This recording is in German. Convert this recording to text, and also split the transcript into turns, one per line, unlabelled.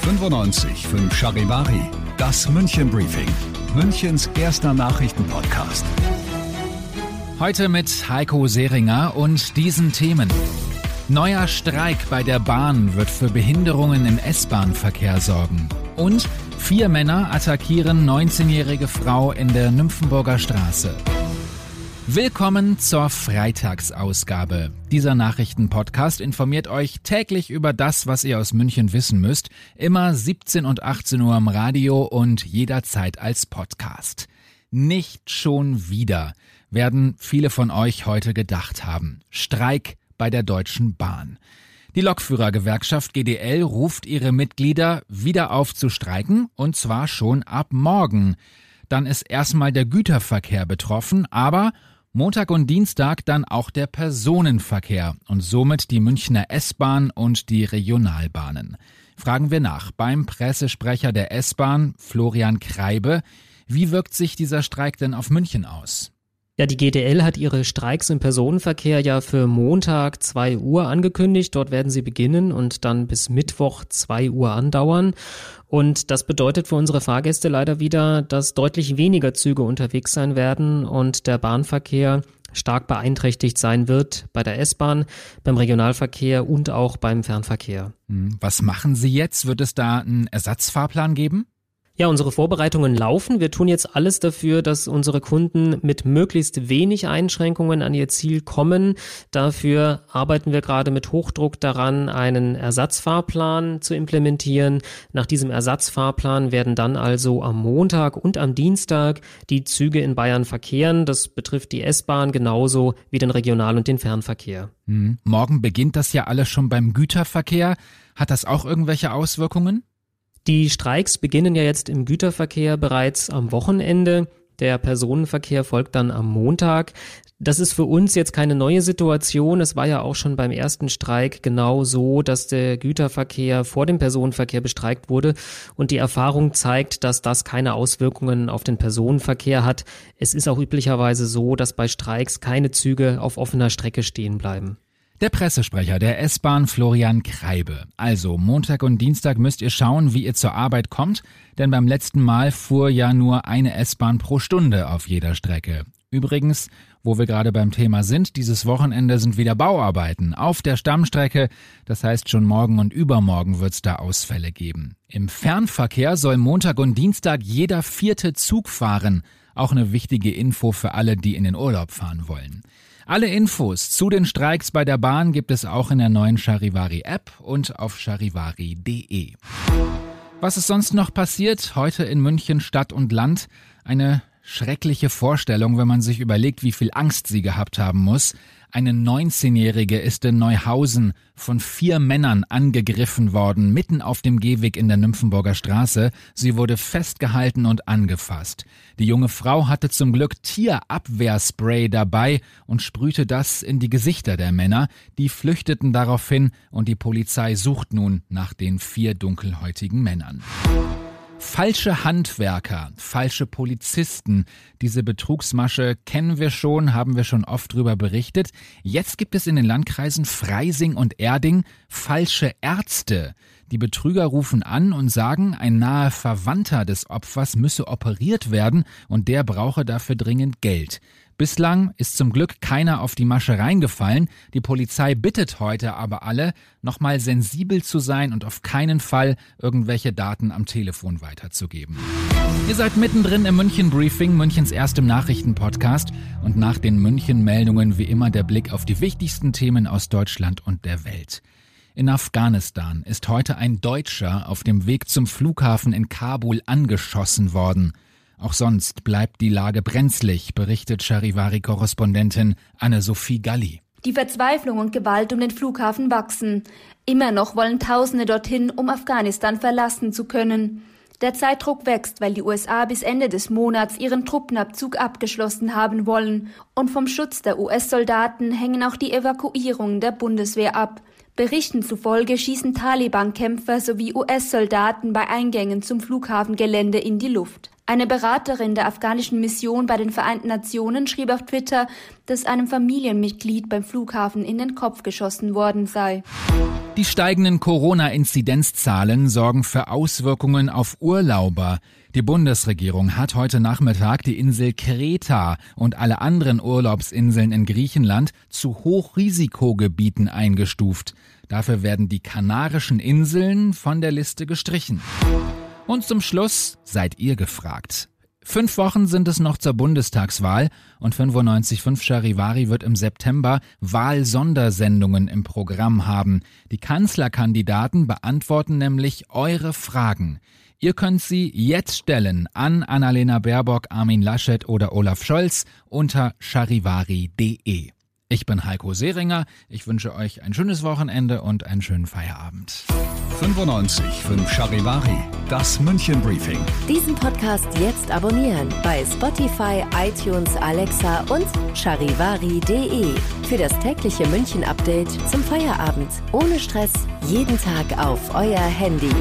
95 Charivari, das München Briefing, Münchens erster Nachrichtenpodcast.
Heute mit Heiko Seringer und diesen Themen. Neuer Streik bei der Bahn wird für Behinderungen im S-Bahn-Verkehr sorgen. Und vier Männer attackieren 19-jährige Frau in der Nymphenburger Straße. Willkommen zur Freitagsausgabe. Dieser Nachrichtenpodcast informiert euch täglich über das, was ihr aus München wissen müsst. Immer 17 und 18 Uhr im Radio und jederzeit als Podcast. Nicht schon wieder, werden viele von euch heute gedacht haben. Streik bei der Deutschen Bahn. Die Lokführergewerkschaft GDL ruft ihre Mitglieder wieder auf zu streiken, und zwar schon ab morgen. Dann ist erstmal der Güterverkehr betroffen, aber Montag und Dienstag dann auch der Personenverkehr und somit die Münchner S-Bahn und die Regionalbahnen. Fragen wir nach beim Pressesprecher der S-Bahn, Florian Kreibe. Wie wirkt sich dieser Streik denn auf München aus?
Ja, die GDL hat ihre Streiks im Personenverkehr ja für Montag 2 Uhr angekündigt. Dort werden sie beginnen und dann bis Mittwoch 2 Uhr andauern. Und das bedeutet für unsere Fahrgäste leider wieder, dass deutlich weniger Züge unterwegs sein werden und der Bahnverkehr stark beeinträchtigt sein wird bei der S-Bahn, beim Regionalverkehr und auch beim Fernverkehr.
Hm, was machen Sie jetzt? Wird es da einen Ersatzfahrplan geben?
Ja, unsere Vorbereitungen laufen. Wir tun jetzt alles dafür, dass unsere Kunden mit möglichst wenig Einschränkungen an ihr Ziel kommen. Dafür arbeiten wir gerade mit Hochdruck daran, einen Ersatzfahrplan zu implementieren. Nach diesem Ersatzfahrplan werden dann also am Montag und am Dienstag die Züge in Bayern verkehren. Das betrifft die S-Bahn genauso wie den Regional- und den Fernverkehr.
Hm. Morgen beginnt das ja alles schon beim Güterverkehr. Hat das auch irgendwelche Auswirkungen?
Die Streiks beginnen ja jetzt im Güterverkehr bereits am Wochenende. Der Personenverkehr folgt dann am Montag. Das ist für uns jetzt keine neue Situation. Es war ja auch schon beim ersten Streik genau so, dass der Güterverkehr vor dem Personenverkehr bestreikt wurde. Und die Erfahrung zeigt, dass das keine Auswirkungen auf den Personenverkehr hat. Es ist auch üblicherweise so, dass bei Streiks keine Züge auf offener Strecke stehen bleiben.
Der Pressesprecher der S-Bahn Florian Kreibe. Also Montag und Dienstag müsst ihr schauen, wie ihr zur Arbeit kommt, denn beim letzten Mal fuhr ja nur eine S-Bahn pro Stunde auf jeder Strecke. Übrigens, wo wir gerade beim Thema sind, dieses Wochenende sind wieder Bauarbeiten auf der Stammstrecke. Das heißt, schon morgen und übermorgen wird es da Ausfälle geben. Im Fernverkehr soll Montag und Dienstag jeder vierte Zug fahren. Auch eine wichtige Info für alle, die in den Urlaub fahren wollen. Alle Infos zu den Streiks bei der Bahn gibt es auch in der neuen Charivari App und auf charivari.de. Was ist sonst noch passiert? Heute in München Stadt und Land eine schreckliche Vorstellung, wenn man sich überlegt, wie viel Angst sie gehabt haben muss. Eine 19-Jährige ist in Neuhausen von vier Männern angegriffen worden, mitten auf dem Gehweg in der Nymphenburger Straße. Sie wurde festgehalten und angefasst. Die junge Frau hatte zum Glück Tierabwehrspray dabei und sprühte das in die Gesichter der Männer. Die flüchteten daraufhin und die Polizei sucht nun nach den vier dunkelhäutigen Männern. Falsche Handwerker, falsche Polizisten. Diese Betrugsmasche kennen wir schon, haben wir schon oft drüber berichtet. Jetzt gibt es in den Landkreisen Freising und Erding falsche Ärzte. Die Betrüger rufen an und sagen, ein naher Verwandter des Opfers müsse operiert werden und der brauche dafür dringend Geld. Bislang ist zum Glück keiner auf die Masche reingefallen. Die Polizei bittet heute aber alle, nochmal sensibel zu sein und auf keinen Fall irgendwelche Daten am Telefon weiterzugeben. Ihr seid mittendrin im München Briefing, Münchens erstem Nachrichtenpodcast und nach den München Meldungen wie immer der Blick auf die wichtigsten Themen aus Deutschland und der Welt. In Afghanistan ist heute ein Deutscher auf dem Weg zum Flughafen in Kabul angeschossen worden. Auch sonst bleibt die Lage brenzlig, berichtet Charivari-Korrespondentin Anne-Sophie Galli.
Die Verzweiflung und Gewalt um den Flughafen wachsen. Immer noch wollen Tausende dorthin, um Afghanistan verlassen zu können. Der Zeitdruck wächst, weil die USA bis Ende des Monats ihren Truppenabzug abgeschlossen haben wollen. Und vom Schutz der US-Soldaten hängen auch die Evakuierungen der Bundeswehr ab. Berichten zufolge schießen Taliban-Kämpfer sowie US-Soldaten bei Eingängen zum Flughafengelände in die Luft. Eine Beraterin der afghanischen Mission bei den Vereinten Nationen schrieb auf Twitter, dass einem Familienmitglied beim Flughafen in den Kopf geschossen worden sei.
Die steigenden Corona-Inzidenzzahlen sorgen für Auswirkungen auf Urlauber. Die Bundesregierung hat heute Nachmittag die Insel Kreta und alle anderen Urlaubsinseln in Griechenland zu Hochrisikogebieten eingestuft. Dafür werden die Kanarischen Inseln von der Liste gestrichen. Und zum Schluss seid ihr gefragt. Fünf Wochen sind es noch zur Bundestagswahl und 95.5 Charivari wird im September Wahlsondersendungen im Programm haben. Die Kanzlerkandidaten beantworten nämlich eure Fragen. Ihr könnt sie jetzt stellen an Annalena Baerbock, Armin Laschet oder Olaf Scholz unter charivari.de. Ich bin Heiko Seringer. Ich wünsche euch ein schönes Wochenende und einen schönen Feierabend.
95 5 Charivari, das München Briefing.
Diesen Podcast jetzt abonnieren bei Spotify, iTunes, Alexa und charivari.de. Für das tägliche München Update zum Feierabend. Ohne Stress, jeden Tag auf euer Handy.